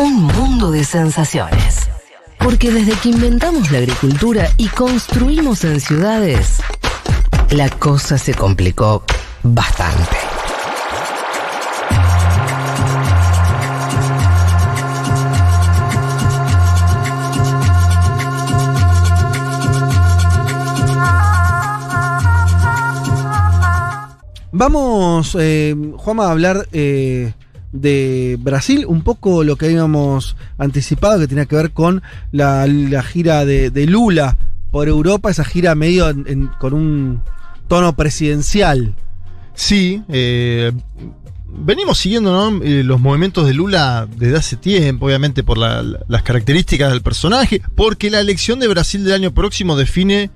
Un mundo de sensaciones. Porque desde que inventamos la agricultura y construimos en ciudades, la cosa se complicó bastante. Vamos, eh, a hablar eh, de Brasil, un poco lo que habíamos anticipado, que tenía que ver con la, la gira de, Lula por Europa, esa gira medio con un tono presidencial. Sí, eh, venimos siguiendo. Eh, los movimientos de Lula desde hace tiempo, obviamente por la- la- las características del personaje, porque la elección de Brasil del año próximo define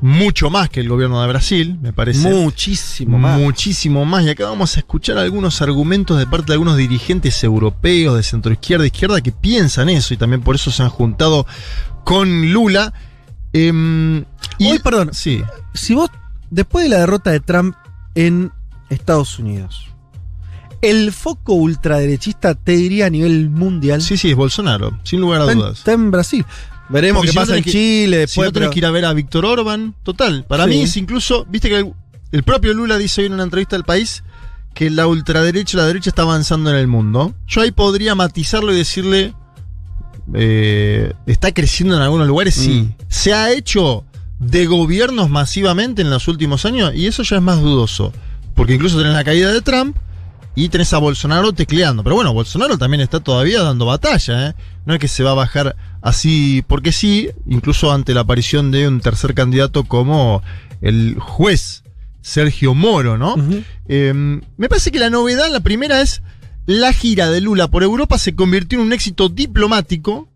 mucho más que el gobierno de Brasil, me parece. Muchísimo más. Muchísimo más. Y acá vamos a escuchar algunos argumentos de parte de algunos dirigentes europeos de centro izquierda, izquierda, que piensan eso y también por eso se han juntado con Lula. Em, y, Hoy, perdón, Sí. si vos, después de la derrota de Trump en Estados Unidos, el foco ultraderechista te diría a nivel mundial. Sí, sí, es Bolsonaro, sin lugar a dudas. está en Brasil. Veremos Porque qué si no pasa en que- Chile, Si después. no tenés pero- que ir a ver a Víctor Orban, total. Para Sí. mí es incluso, viste que el, el propio Lula dice hoy en una entrevista al país que la ultraderecha, la derecha está avanzando en el mundo. Yo ahí podría matizarlo y decirle, eh, está creciendo en algunos lugares, sí. Mm. Se ha hecho de gobiernos masivamente en los últimos años y eso ya es más dudoso. Porque incluso tenés la caída de Trump y tenés a Bolsonaro tecleando. Pero bueno, Bolsonaro también está todavía dando batalla, ¿eh? No es que se va a bajar así porque sí, incluso ante la aparición de un tercer candidato como el juez Sergio Moro, ¿no? Eh, me parece que la novedad, la primera es la gira de Lula por Europa se convirtió en un éxito diplomático.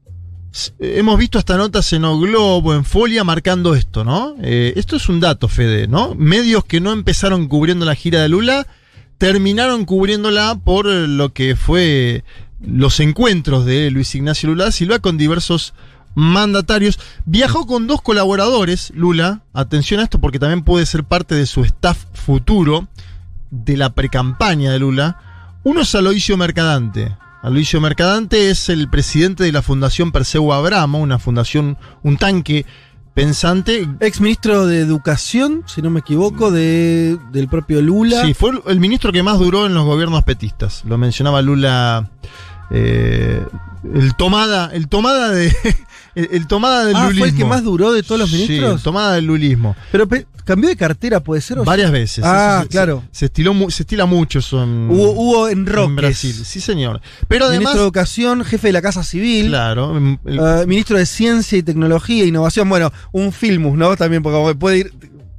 Eh, Hemos visto hasta notas en O Globo, en Folia, marcando esto, ¿no? Eh, esto es un dato, Fede, ¿no? Medios que no empezaron cubriendo la gira de Lula terminaron cubriéndola por eh, lo que fue los encuentros de Luis Ignacio Lula Silva con diversos mandatarios. Viajó con dos colaboradores, Lula, atención a esto porque también puede ser parte de su staff futuro de la precampaña de Lula. Uno es Aloisio Mercadante. Aloisio Mercadante es el presidente de la Fundación Perseu Abramo, una fundación, un tanque pensante. Ex ministro de Educación, si no me equivoco, de, del propio Lula. Sí, fue el ministro que más duró en los gobiernos petistas. Lo mencionaba Lula. eh, el tomada, el tomada de. El, el tomada del ah, lulismo. fue el que más duró de todos los Sí, ministros. el tomada del lulismo. Pero pe- cambió de cartera, puede ser. o Varias veces. Ah, Se- claro. Se, estiló se estila mucho eso en, Hubo, hubo en en. Brasil. Sí, señor. Pero además. Ministro de Educación, jefe de la Casa Civil. Claro. el- ah, ministro de Ciencia y Tecnología e Innovación. Bueno, un filmus, ¿no? También, porque puede ir,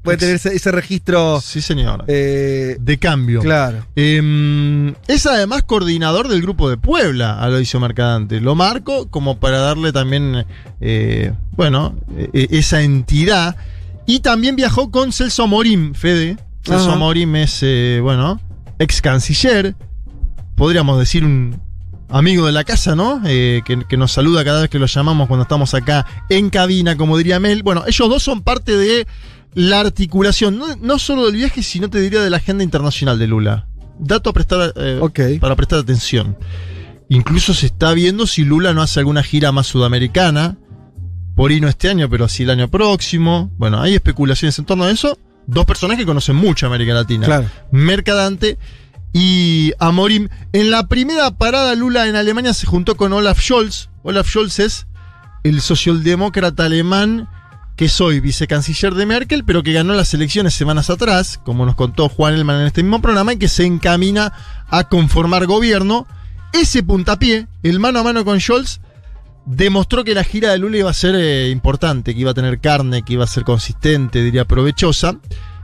puede tener ese, ese registro. sí, señor. eh, de cambio. claro. Em, es además coordinador del grupo de Puebla, Aloisio Mercadante. Lo marco como para darle también, eh, bueno, eh, esa entidad. Y también viajó con Celso Morim, Fede. Celso Ajá. Morim es, eh, bueno, ex canciller. Podríamos decir un amigo de la casa, ¿no? Eh, que, que nos saluda cada vez que lo llamamos cuando estamos acá en cabina, como diría Mel. Bueno, ellos dos son parte de la articulación, no, no solo del viaje, sino te diría de la agenda internacional de Lula. Dato a prestar, eh, Ok. para prestar atención. Incluso se está viendo si Lula no hace alguna gira más sudamericana. Por ahí no este año, pero sí el año próximo. Bueno, hay especulaciones en torno a eso. Dos personas que conocen mucho América Latina. Claro. Mercadante y Amorim. En la primera parada, Lula en Alemania se juntó con Olaf Scholz. Olaf Scholz es el socialdemócrata alemán que es hoy vicecanciller de Merkel, pero que ganó las elecciones semanas atrás, como nos contó Juan Elman en este mismo programa, y que se encamina a conformar gobierno. Ese puntapié, el mano a mano con Scholz, demostró que la gira de Lula iba a ser eh, importante, que iba a tener carne, que iba a ser consistente, diría provechosa.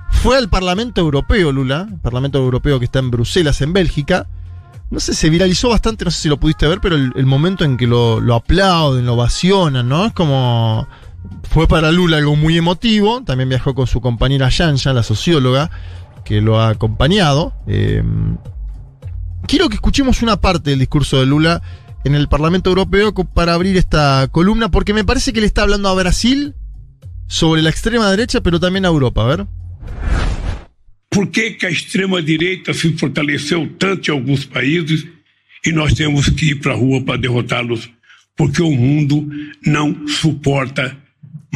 Fue al Parlamento Europeo, Lula, el Parlamento Europeo que está en Bruselas, en Bélgica. No sé, se viralizó bastante, no sé si lo pudiste ver, pero el, el momento en que lo, lo aplauden, lo ovacionan, ¿no? Es como. Fue para Lula algo muy emotivo. También viajó con su compañera Yanja, la socióloga, que lo ha acompañado. Eh, quiero que escuchemos una parte del discurso de Lula en el Parlamento Europeo para abrir esta columna, porque me parece que le está hablando a Brasil sobre la extrema derecha, pero también a Europa. A ver. Por que, que a extrema-direita se fortaleceu tanto em alguns países e nós temos que ir para a rua para derrotá-los, porque o mundo não suporta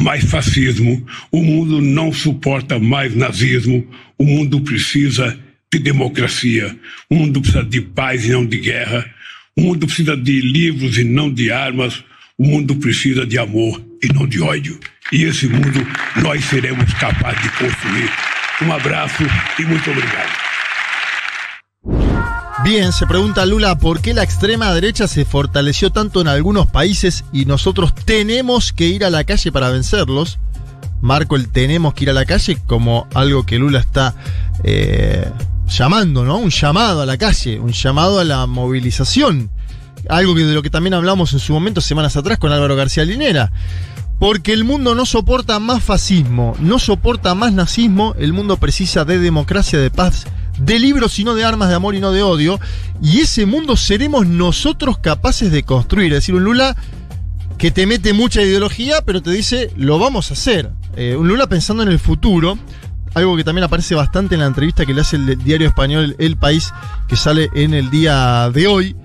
mais fascismo, o mundo não suporta mais nazismo, o mundo precisa de democracia, o mundo precisa de paz e não de guerra, o mundo precisa de livros e não de armas, o mundo precisa de amor e não de ódio. E esse mundo nós seremos capazes de construir. Um abraço e muito obrigado. Bien, se pregunta Lula por qué la extrema derecha se fortaleció tanto en algunos países y nosotros tenemos que ir a la calle para vencerlos. Marco el tenemos que ir a la calle como algo que Lula está eh, llamando, ¿no? Un llamado a la calle, un llamado a la movilización. Algo que de lo que también hablamos en su momento, semanas atrás, con Álvaro García Linera. Porque el mundo no soporta más fascismo, no soporta más nazismo, el mundo precisa de democracia, de paz, de libros y no de armas, de amor y no de odio. Y ese mundo seremos nosotros capaces de construir. Es decir, un Lula que te mete mucha ideología, pero te dice, lo vamos a hacer. Eh, un Lula pensando en el futuro, algo que también aparece bastante en la entrevista que le hace el diario español El País, que sale en el día de hoy.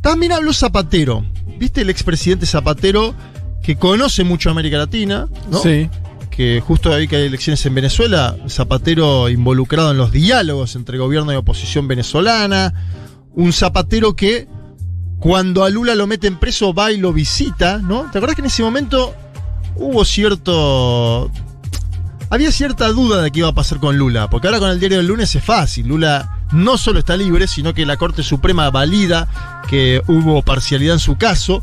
También habló Zapatero. ¿Viste el expresidente Zapatero que conoce mucho América Latina? ¿no? Sí. Que justo ahí que hay elecciones en Venezuela, Zapatero involucrado en los diálogos entre gobierno y oposición venezolana. Un Zapatero que cuando a Lula lo meten preso va y lo visita, ¿no? ¿Te acuerdas que en ese momento hubo cierto había cierta duda de qué iba a pasar con Lula, porque ahora con el diario del lunes es fácil. Lula no solo está libre, sino que la Corte Suprema valida que hubo parcialidad en su caso,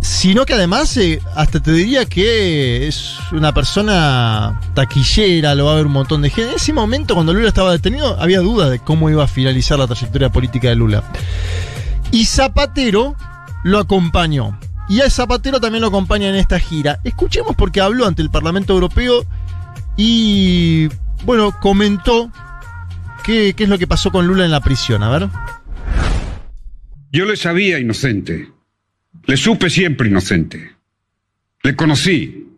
sino que además eh, hasta te diría que es una persona taquillera, lo va a ver un montón de gente. En ese momento, cuando Lula estaba detenido, había duda de cómo iba a finalizar la trayectoria política de Lula. Y Zapatero lo acompañó. Y a Zapatero también lo acompaña en esta gira. Escuchemos porque habló ante el Parlamento Europeo y, bueno, comentó qué, qué es lo que pasó con Lula en la prisión. A ver. Yo le sabía inocente. Le supe siempre inocente. Le conocí,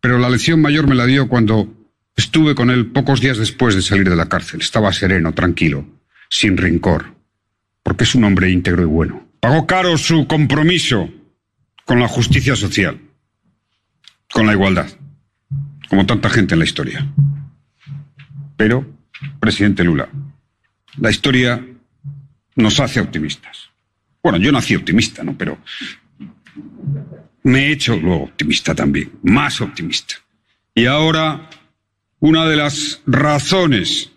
pero la lección mayor me la dio cuando estuve con él pocos días después de salir de la cárcel. Estaba sereno, tranquilo, sin rencor, porque es un hombre íntegro y bueno. Pagó caro su compromiso con la justicia social, con la igualdad, como tanta gente en la historia. Pero, presidente Lula, la historia nos hace optimistas. Bueno, yo nací optimista, ¿no? Pero me he hecho luego optimista también, más optimista. Y ahora, una de las razones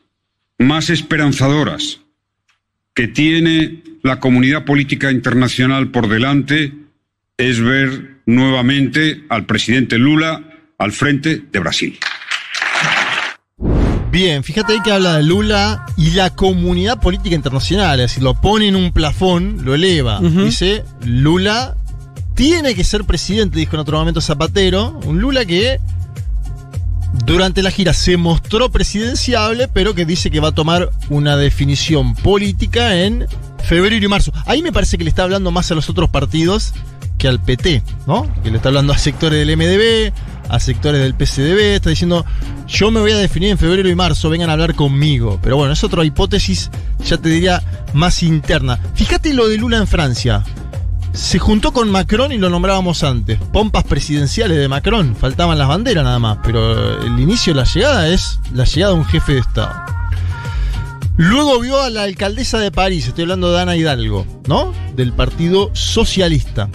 más esperanzadoras que tiene la comunidad política internacional por delante es ver nuevamente al presidente Lula al frente de Brasil. Bien, fíjate ahí que habla de Lula y la comunidad política internacional. Es decir, lo pone en un plafón, lo eleva. Dice, Lula tiene que ser presidente, dijo en otro momento Zapatero. Un Lula que durante la gira se mostró presidenciable, pero que dice que va a tomar una definición política en febrero y marzo. Ahí me parece que le está hablando más a los otros partidos que al PT, ¿no? Que le está hablando a sectores del MDB, a sectores del PCDB, está diciendo, yo me voy a definir en febrero y marzo, vengan a hablar conmigo. Pero bueno, es otra hipótesis, ya te diría, más interna. Fíjate lo de Lula en Francia. Se juntó con Macron y lo nombrábamos antes. Pompas presidenciales de Macron. Faltaban las banderas nada más. Pero el inicio de la llegada es la llegada de un jefe de Estado. Luego vio a la alcaldesa de París, estoy hablando de Ana Hidalgo, ¿no? Del Partido Socialista.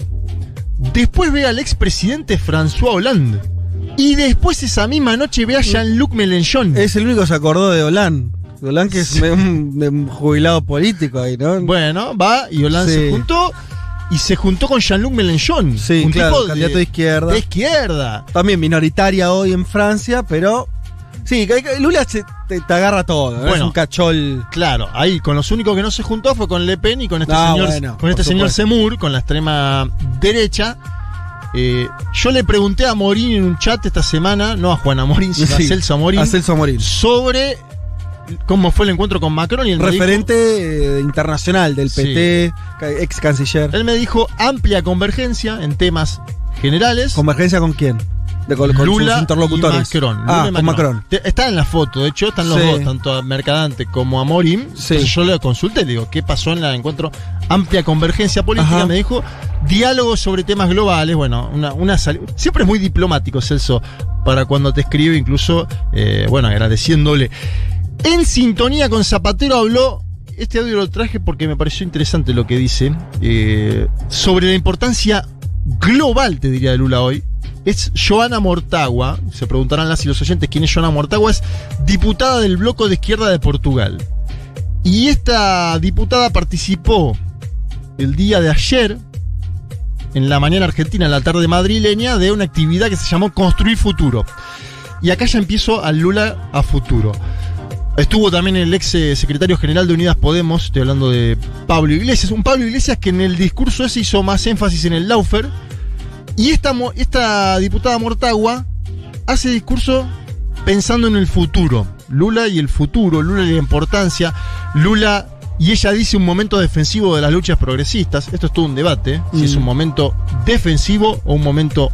Después ve al expresidente François Hollande. Y después esa misma noche ve a Jean-Luc Mélenchon. Es el único que se acordó de Hollande. Hollande que es un, un jubilado político ahí, ¿no? Bueno, va y Hollande Sí. se juntó. Y se juntó con Jean-Luc Mélenchon. Sí, un claro, tipo candidato de izquierda. De izquierda. También minoritaria hoy en Francia, pero. Sí, Lula se- te, te agarra todo. ¿no? es un cachol. Claro, ahí con los únicos que no se juntó fue con Le Pen y con este Ah, señor, bueno, con este señor. Semur, con la extrema derecha. Eh, yo le pregunté a Morín en un chat esta semana, no a Juana Morín, sino Sí, a Celso Morín, A Celso Morín. sobre cómo fue el encuentro con Macron y dijo- Referente eh, internacional del. PT, ex canciller. él me dijo amplia convergencia en temas generales. ¿Convergencia con quién? De con, con Lula sus interlocutores. y Macron. Lula Ah, y con Macron. Te- Está en la foto, de hecho están los Sí. dos, tanto a Mercadante como a Morim. Sí. Entonces yo le consulté, le digo, ¿qué pasó en el encuentro? Amplia convergencia política, Ajá. me dijo, diálogo sobre temas globales, bueno, una, una sal- siempre es muy diplomático Celso, para cuando te escribe, incluso, eh, bueno, agradeciéndole. En sintonía con Zapatero habló, este audio lo traje porque me pareció interesante lo que dice, eh, sobre la importancia global, te diría de Lula hoy. Es Joana Mortagua, se preguntarán las y los oyentes quién es Joana Mortagua, es diputada del bloco de izquierda de Portugal. Y esta diputada participó el día de ayer, en la mañana argentina, en la tarde madrileña, de una actividad que se llamó Construir Futuro. Y acá ya empiezo al Lula a futuro. Estuvo también el ex eh, secretario general de Unidas Podemos, estoy hablando de Pablo Iglesias, un Pablo Iglesias que en el discurso ese hizo más énfasis en el Laufer. Y esta, esta diputada Mortagua hace discurso pensando en el futuro. Lula y el futuro, Lula y la importancia, Lula y ella dice un momento defensivo de las luchas progresistas. Esto es todo un debate, si es un momento defensivo o un momento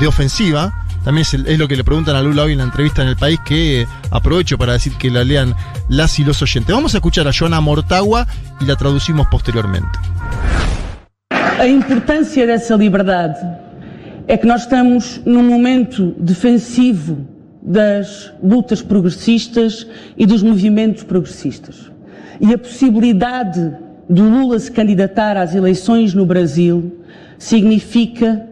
de ofensiva. También es, el- es lo que le preguntan a Lula hoy en la entrevista en el país, que eh, aprovecho para decir que la lean las y los oyentes. Vamos a escuchar a Joana Mortagua y la traducimos posteriormente. A importância dessa liberdade é que nós estamos num momento defensivo das lutas progressistas e dos movimentos progressistas. E a possibilidade do Lula se candidatar às eleições no Brasil significa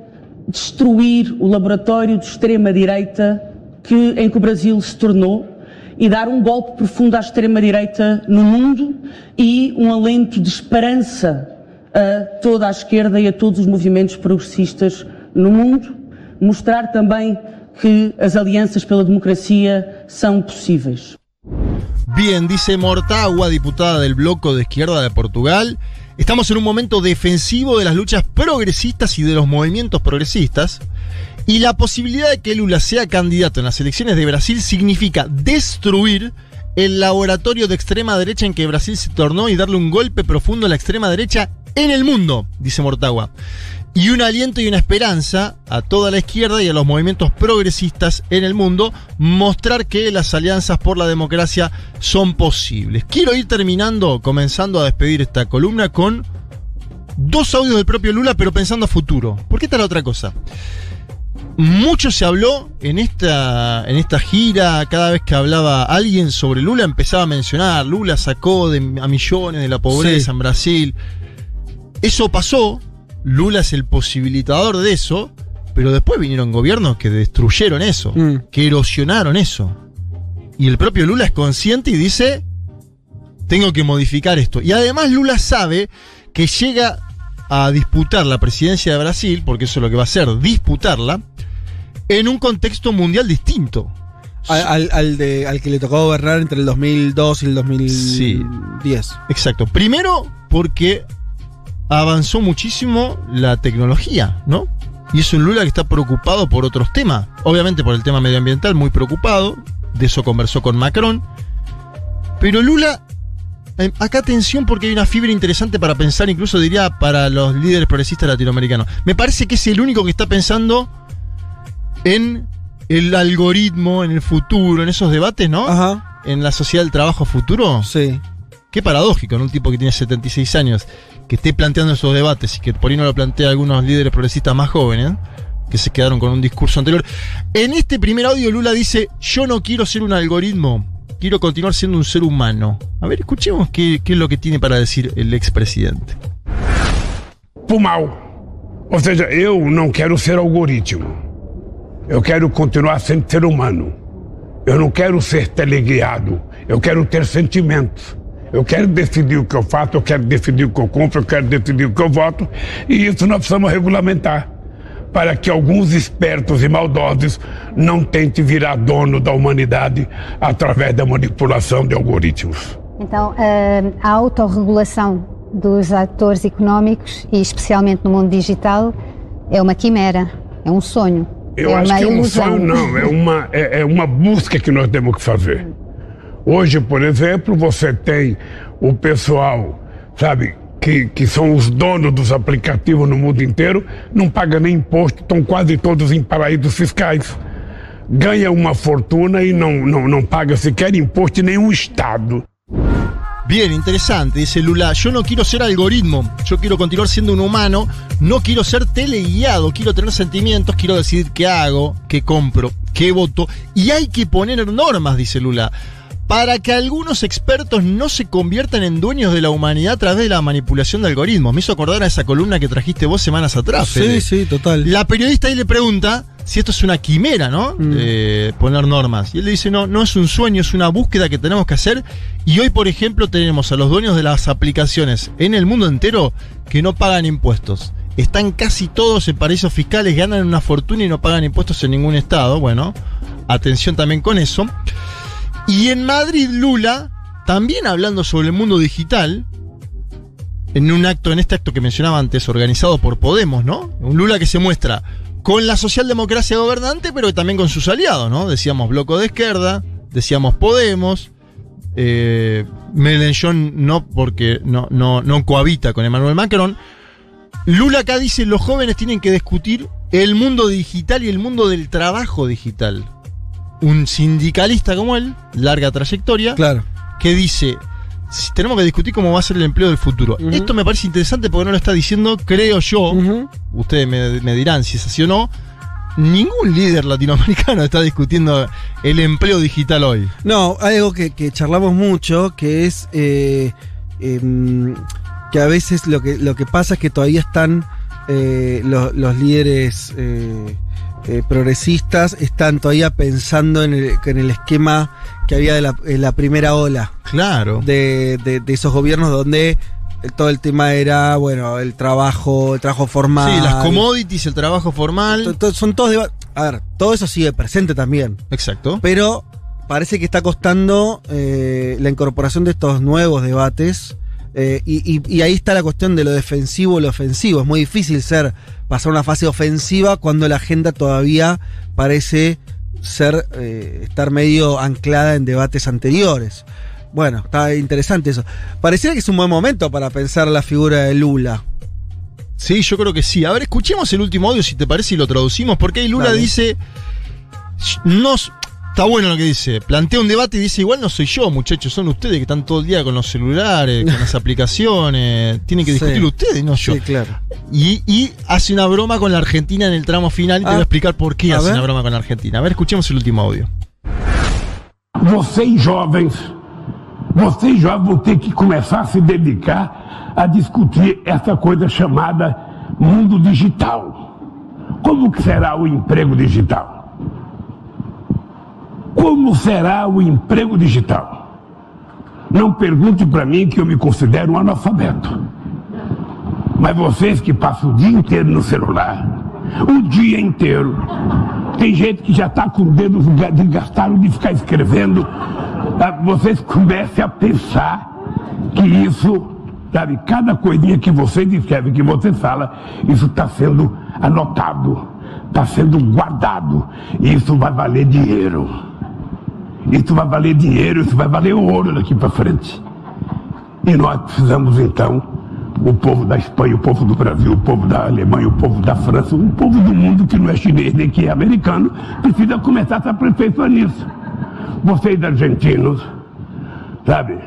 destruir o laboratório de extrema-direita que, em que o Brasil se tornou e dar um golpe profundo à extrema-direita no mundo e um alento de esperança a toda a esquerda e a todos os movimentos progressistas no mundo. Mostrar também que as alianças pela democracia são possíveis. Bien, dice Mortagua, diputada del bloco de izquierda de Portugal. Estamos en un momento defensivo de las luchas progresistas y de los movimientos progresistas. Y la posibilidad de que Lula sea candidato en las elecciones de Brasil significa destruir el laboratorio de extrema derecha en que Brasil se tornó y darle un golpe profundo a la extrema derecha en el mundo, dice Mortagua. Y un aliento y una esperanza a toda la izquierda y a los movimientos progresistas en el mundo, mostrar que las alianzas por la democracia son posibles. Quiero ir terminando, comenzando a despedir esta columna con dos audios del propio Lula, pero pensando a futuro. ¿Por qué está la otra cosa? Mucho se habló en esta, en esta gira, cada vez que hablaba alguien sobre Lula empezaba a mencionar, Lula sacó de, a millones de la pobreza Sí. en Brasil. Eso pasó, Lula es el posibilitador de eso, pero después vinieron gobiernos que destruyeron eso, Mm. que erosionaron eso. Y el propio Lula es consciente y dice, tengo que modificar esto. Y además Lula sabe que llega a disputar la presidencia de Brasil, porque eso es lo que va a hacer, disputarla, en un contexto mundial distinto. Al, al- al de, al que le tocó gobernar entre el 2002 y el 2010. Exacto. Primero, porque avanzó muchísimo la tecnología, ¿no? Y es un Lula que está preocupado por otros temas. Obviamente por el tema medioambiental, muy preocupado. De eso conversó con Macron. Pero Lula, eh, acá atención porque hay una fibra interesante para pensar, incluso diría para los líderes progresistas latinoamericanos. Me parece que es el único que está pensando en el algoritmo, en el futuro, en esos debates, ¿no? Ajá. En la sociedad del trabajo futuro. Sí. Qué paradójico, en Un tipo que tiene 76 años, que esté planteando esos debates y que por ahí no lo plantea algunos líderes progresistas más jóvenes, que se quedaron con un discurso anterior. En este primer audio Lula dice, yo no quiero ser un algoritmo, quiero continuar siendo un ser humano. A ver, escuchemos qué, es lo que tiene para decir el expresidente. Por mal. Ou seja, eu não quero ser algoritmo. Eu quero continuar sendo ser humano. Eu não quero ser teleguiado. Eu quero ter sentimentos. Eu quero decidir o que eu faço, eu quero decidir o que eu compro, eu quero decidir o que eu voto. E isso nós precisamos regulamentar. Para que alguns espertos e maldosos não tentem virar dono da humanidade através da manipulação de algoritmos. Então, a, a autorregulação dos atores económicos, e especialmente no mundo digital, é uma quimera, é um sonho. Eu é acho uma que é um ilusão. sonho, não. É uma, é, é uma busca que nós temos que fazer. Hoje, por exemplo, você tem o pessoal, sabe, que, que são os donos dos aplicativos no mundo inteiro, não pagam nem imposto, estão quase todos em paraísos fiscais. Ganha uma fortuna e não, não, não paga sequer imposto em nenhum estado. Bien, interesante, dice Lula. Yo no quiero ser algoritmo, yo quiero continuar siendo un humano, no quiero ser teleguiado, quiero tener sentimientos, quiero decidir qué hago, qué compro, qué voto. Y hay que poner normas, dice Lula, para que algunos expertos no se conviertan en dueños de la humanidad a través de la manipulación de algoritmos. Me hizo acordar a esa columna que trajiste vos semanas atrás. Fede. Sí, sí, total. La periodista ahí le pregunta si esto es una quimera, ¿no? Mm. Eh, poner normas. Y él le dice, no, no es un sueño, es una búsqueda que tenemos que hacer. Y hoy, por ejemplo, tenemos a los dueños de las aplicaciones en el mundo entero que no pagan impuestos. Están casi todos en paraísos fiscales, ganan una fortuna y no pagan impuestos en ningún estado. Bueno, atención también con eso. Y en Madrid, Lula, también hablando sobre el mundo digital, en un acto, en este acto que mencionaba antes, organizado por Podemos, ¿no? Un Lula que se muestra con la socialdemocracia gobernante, pero también con sus aliados, ¿no? Decíamos Bloco de Izquierda, decíamos Podemos, eh, no porque no, no, no cohabita con Emmanuel Macron. Lula acá dice, los jóvenes tienen que discutir el mundo digital y el mundo del trabajo digital. Un sindicalista como él, larga trayectoria, Claro. que dice, "Si tenemos que discutir cómo va a ser el empleo del futuro. Esto me parece interesante porque no lo está diciendo, creo yo, ustedes me, me dirán si es así o no, ningún líder latinoamericano está discutiendo el empleo digital hoy. No, hay algo que, que charlamos mucho, que es eh, em, que a veces lo que, lo que pasa es que todavía están eh, lo- los líderes eh, progresistas, están todavía pensando en el, en el esquema que había de la, en la primera ola Claro. de, de- de esos gobiernos donde todo el tema era, bueno, el trabajo, el trabajo formal. Sí, las commodities, el trabajo formal. To- to- Son todos deba- A ver, todo eso sigue presente también. Exacto. Pero parece que está costando eh, la incorporación de estos nuevos debates. eh, y, y- y ahí está la cuestión de lo defensivo lo ofensivo. Es muy difícil ser, pasar una fase ofensiva cuando la agenda todavía parece ser, eh, estar medio anclada en debates anteriores. Bueno, está interesante eso. Pareciera que es un buen momento para pensar la figura de Lula. Sí, yo creo que sí. A ver, escuchemos el último audio si te parece y lo traducimos, porque ahí Lula Dale. dice, no, s- está bueno lo que dice, plantea un debate y dice, igual no soy yo, muchachos, son ustedes que están todo el día con los celulares, con las aplicaciones, tienen que Sí. discutir ustedes, no yo. Sí, claro. Y, y hace una broma con la Argentina en el tramo final y te Ah. voy a explicar por qué hace ver. una broma con la Argentina. A ver, escuchemos el último audio. Vocês jovens, vocês jovens vão ter que começar a se dedicar a discutir essa coisa chamada mundo digital. Como que será o emprego digital? Como será o emprego digital? Não pergunte para mim que eu me considero um analfabeto. Mas vocês que passam o dia inteiro no celular, o dia inteiro, tem gente que já está com dedos ga- desgastados de ficar escrevendo. tá? Vocês comecem a pensar que isso, sabe, cada coisinha que vocês escrevem, que você fala, isso está sendo anotado, está sendo guardado. E isso vai valer dinheiro. Isso vai valer dinheiro, isso vai valer ouro daqui para frente. E nós precisamos então, o povo da Espanha, o povo do Brasil, o povo da Alemanha, o povo da França, o povo do mundo que não é chinês nem que é americano, precisa começar a se aperfeiçoar nisso. Vocês argentinos, sabe,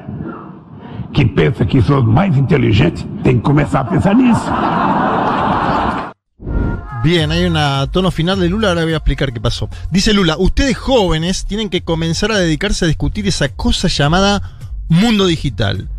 que pensam que são os mais inteligentes, tem que começar a pensar nisso. Bien, hay un tono final de Lula, ahora voy a explicar qué pasó. Dice Lula, ustedes jóvenes tienen que comenzar a dedicarse a discutir esa cosa llamada mundo digital.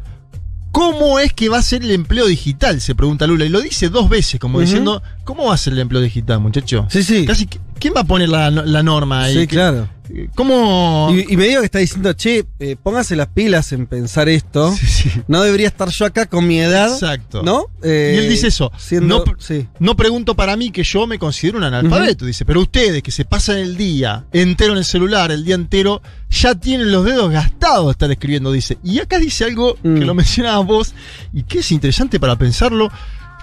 ¿Cómo es que va a ser el empleo digital? Se pregunta Lula. Y lo dice dos veces, como diciendo, ¿cómo va a ser el empleo digital, muchacho? Sí, sí. Casi, ¿Quién va a poner la, la norma ahí? Sí, claro. ¿Cómo...? Y, y medio que está diciendo, che, eh, póngase las pilas en pensar esto. Sí, sí. No debería estar yo acá con mi edad. Exacto. ¿No? Eh, Y él dice eso. Siendo, No pr- sí. No pregunto para mí que yo me considero un analfabeto, dice, pero ustedes que se pasan el día entero en el celular, el día entero, ya tienen los dedos gastados de estar escribiendo, dice. Y acá dice algo Mm. que lo mencionabas vos y que es interesante para pensarlo.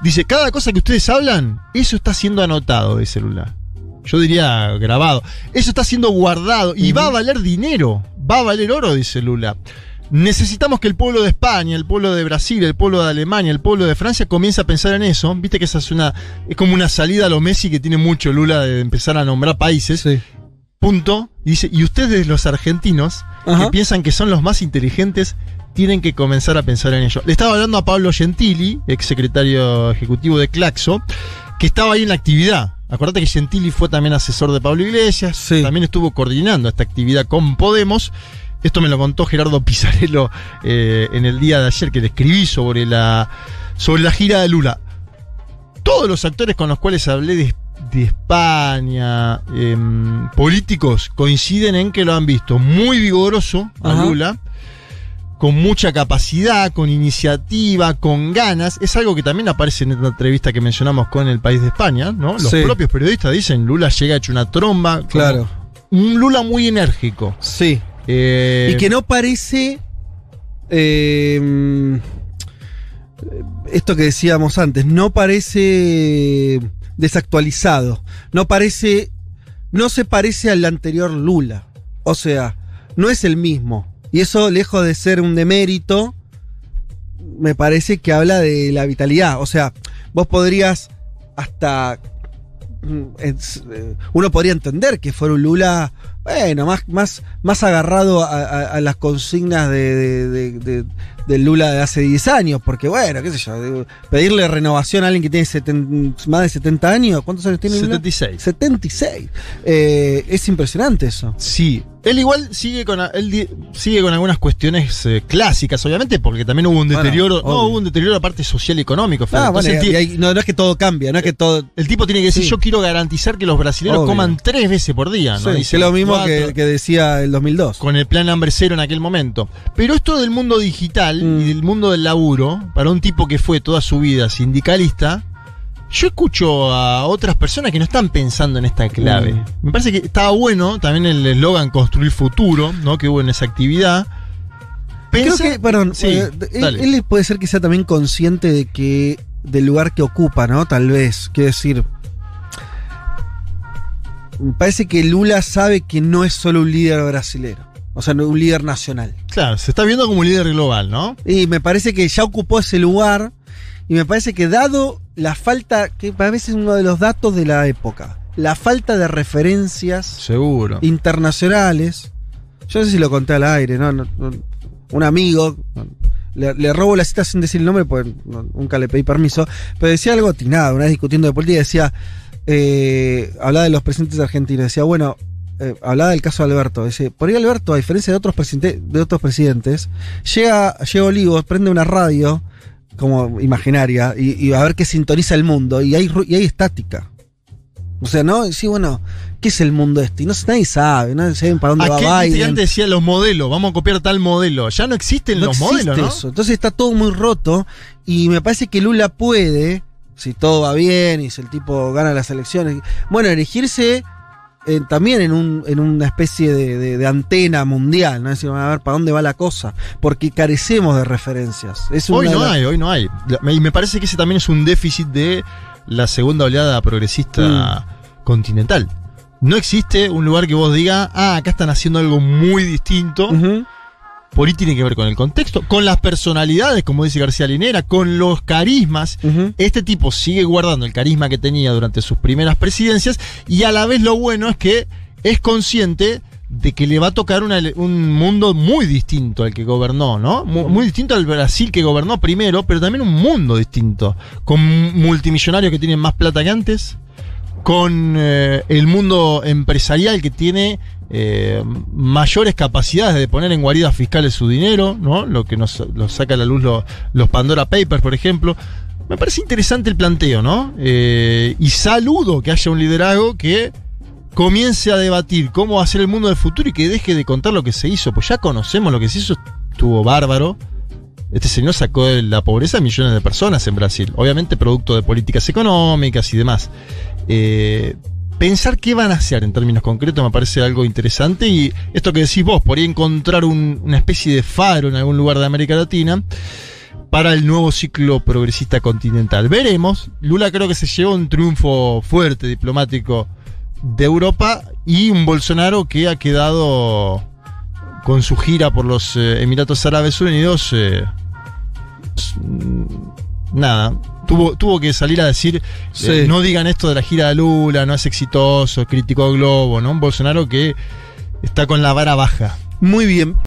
Dice, cada cosa que ustedes hablan, eso está siendo anotado de celular. Yo diría grabado. Eso está siendo guardado y va a valer dinero, va a valer oro, dice Lula. Necesitamos que el pueblo de España, el pueblo de Brasil, el pueblo de Alemania, el pueblo de Francia comience a pensar en eso. Viste que esa es una. es como una salida a lo Messi que tiene mucho Lula de empezar a nombrar países. Sí. Punto. Y dice, y ustedes los argentinos, Ajá. que piensan que son los más inteligentes, tienen que comenzar a pensar en ello. Le estaba hablando a Pablo Gentili, ex secretario ejecutivo de Claxo, que estaba ahí en la actividad. Acuérdate que Gentili fue también asesor de Pablo Iglesias, Sí. también estuvo coordinando esta actividad con Podemos. Esto me lo contó Gerardo Pizarello eh, en el día de ayer que le escribí sobre la, sobre la gira de Lula. Todos los actores con los cuales hablé de, de España, em, políticos, coinciden en que lo han visto muy vigoroso a Ajá. Lula, con mucha capacidad, con iniciativa, con ganas. Es algo que también aparece en esta entrevista que mencionamos con el país de España, ¿no? Los Sí. propios periodistas dicen Lula llega hecho una tromba. Claro. Un Lula muy enérgico. Sí. Eh, Y que no parece. eh, esto que decíamos antes, no parece desactualizado. No parece. No se parece al anterior Lula. O sea, no es el mismo. Y eso, lejos de ser un demérito, me parece que habla de la vitalidad. O sea, vos podrías hasta. mm, eh, Uno podría entender que fuera un Lula, bueno, más, más, más agarrado a, las consignas de- del Lula de hace 10 años, porque bueno, qué sé yo, pedirle renovación a alguien que tiene seten- más de 70 años, ¿cuántos años tiene Lula? 76. 76. Eh, es impresionante eso. Sí. Él igual sigue con, él sigue con algunas cuestiones eh, clásicas, obviamente, porque también hubo un Bueno, deterioro. no, hubo un deterioro aparte social y económico. Ah, Entonces, el, y hay- no, no es que todo cambia, no es que todo. el tipo tiene que decir: Sí. Yo quiero garantizar que los brasileños Obvio. coman tres veces por día. ¿no? Sí, Dice es lo mismo cuatro, que, que decía el 2002. Con el plan hambre cero en aquel momento. Pero esto del mundo digital Mm. y del mundo del laburo, para un tipo que fue toda su vida sindicalista, yo escucho a otras personas que no están pensando en esta clave. Mm. Me parece que estaba bueno también el eslogan construir futuro, ¿no? Que hubo en esa actividad. Creo que, perdón, Sí, eh, él, él puede ser que sea también consciente de que del lugar que ocupa, ¿no? Tal vez, quiero decir. Me parece que Lula sabe que no es solo un líder brasilero, o sea, un líder nacional. Claro, se está viendo como un líder global, ¿no? Y me parece que ya ocupó ese lugar y me parece que dado la falta, que para mí es uno de los datos de la época, la falta de referencias Seguro. internacionales. Yo no sé si lo conté al aire, ¿no? No- no- un amigo, le, le robo la cita sin decir el nombre, porque no- nunca le pedí permiso, pero decía algo atinado, una vez discutiendo de política, decía, eh, hablaba de los presidentes argentinos, decía, bueno, eh, hablaba del caso de Alberto, dice, por ahí Alberto, a diferencia de otros, de otros presidentes, llega, llega a Olivos, prende una radio, como imaginaria, y, y a ver qué sintoniza el mundo, y hay, y hay estática. O sea, ¿no? Sí, bueno, ¿qué es el mundo este? Y no, nadie sabe, nadie sabe para dónde Aquel va viste que Biden. decía los modelos, vamos a copiar tal modelo. Ya no existen No los existe modelos, ¿no? eso. Entonces está todo muy roto y me parece que Lula puede, si todo va bien y si el tipo gana las elecciones, bueno, erigirse eh, también en, un, en una especie de, de- de antena mundial, ¿no? Es decir, a ver para dónde va la cosa, porque carecemos de referencias. Es Hoy no hay, hoy no hay. Y me parece que ese también es un déficit de la segunda oleada progresista Mm. continental. No existe un lugar que vos digas, ah, acá están haciendo algo muy distinto. Por ahí tiene que ver con el contexto, con las personalidades, como dice García Linera, con los carismas. Este tipo sigue guardando el carisma que tenía durante sus primeras presidencias y a la vez lo bueno es que es consciente de que le va a tocar una un mundo muy distinto al que gobernó, ¿no? Mu- Muy, distinto al Brasil que gobernó primero, pero también un mundo distinto, con multimillonarios que tienen más plata que antes, con eh, el mundo empresarial que tiene eh, mayores capacidades de poner en guaridas fiscales su dinero, ¿no? Lo que nos lo saca a la luz lo- los Pandora Papers, por ejemplo. Me parece interesante el planteo, ¿no? Eh, y saludo que haya un liderazgo que comience a debatir cómo va a ser el mundo del futuro y que deje de contar lo que se hizo. Pues ya conocemos lo que se hizo, estuvo bárbaro. Este señor sacó de la pobreza a millones de personas en Brasil, obviamente producto de políticas económicas y demás. Eh, pensar qué van a hacer en términos concretos me parece algo interesante y esto que decís vos, podría encontrar un- una especie de faro en algún lugar de América Latina para el nuevo ciclo progresista continental. Veremos, Lula creo que se llevó un triunfo fuerte diplomático de Europa y un Bolsonaro que ha quedado con su gira por los eh, Emiratos Árabes Unidos, eh, mm, nada, tuvo, tuvo que salir a decir, eh, no digan esto de la gira de Lula, no es exitoso, criticó a Globo, ¿no? Un Bolsonaro que está con la vara baja. Muy bien.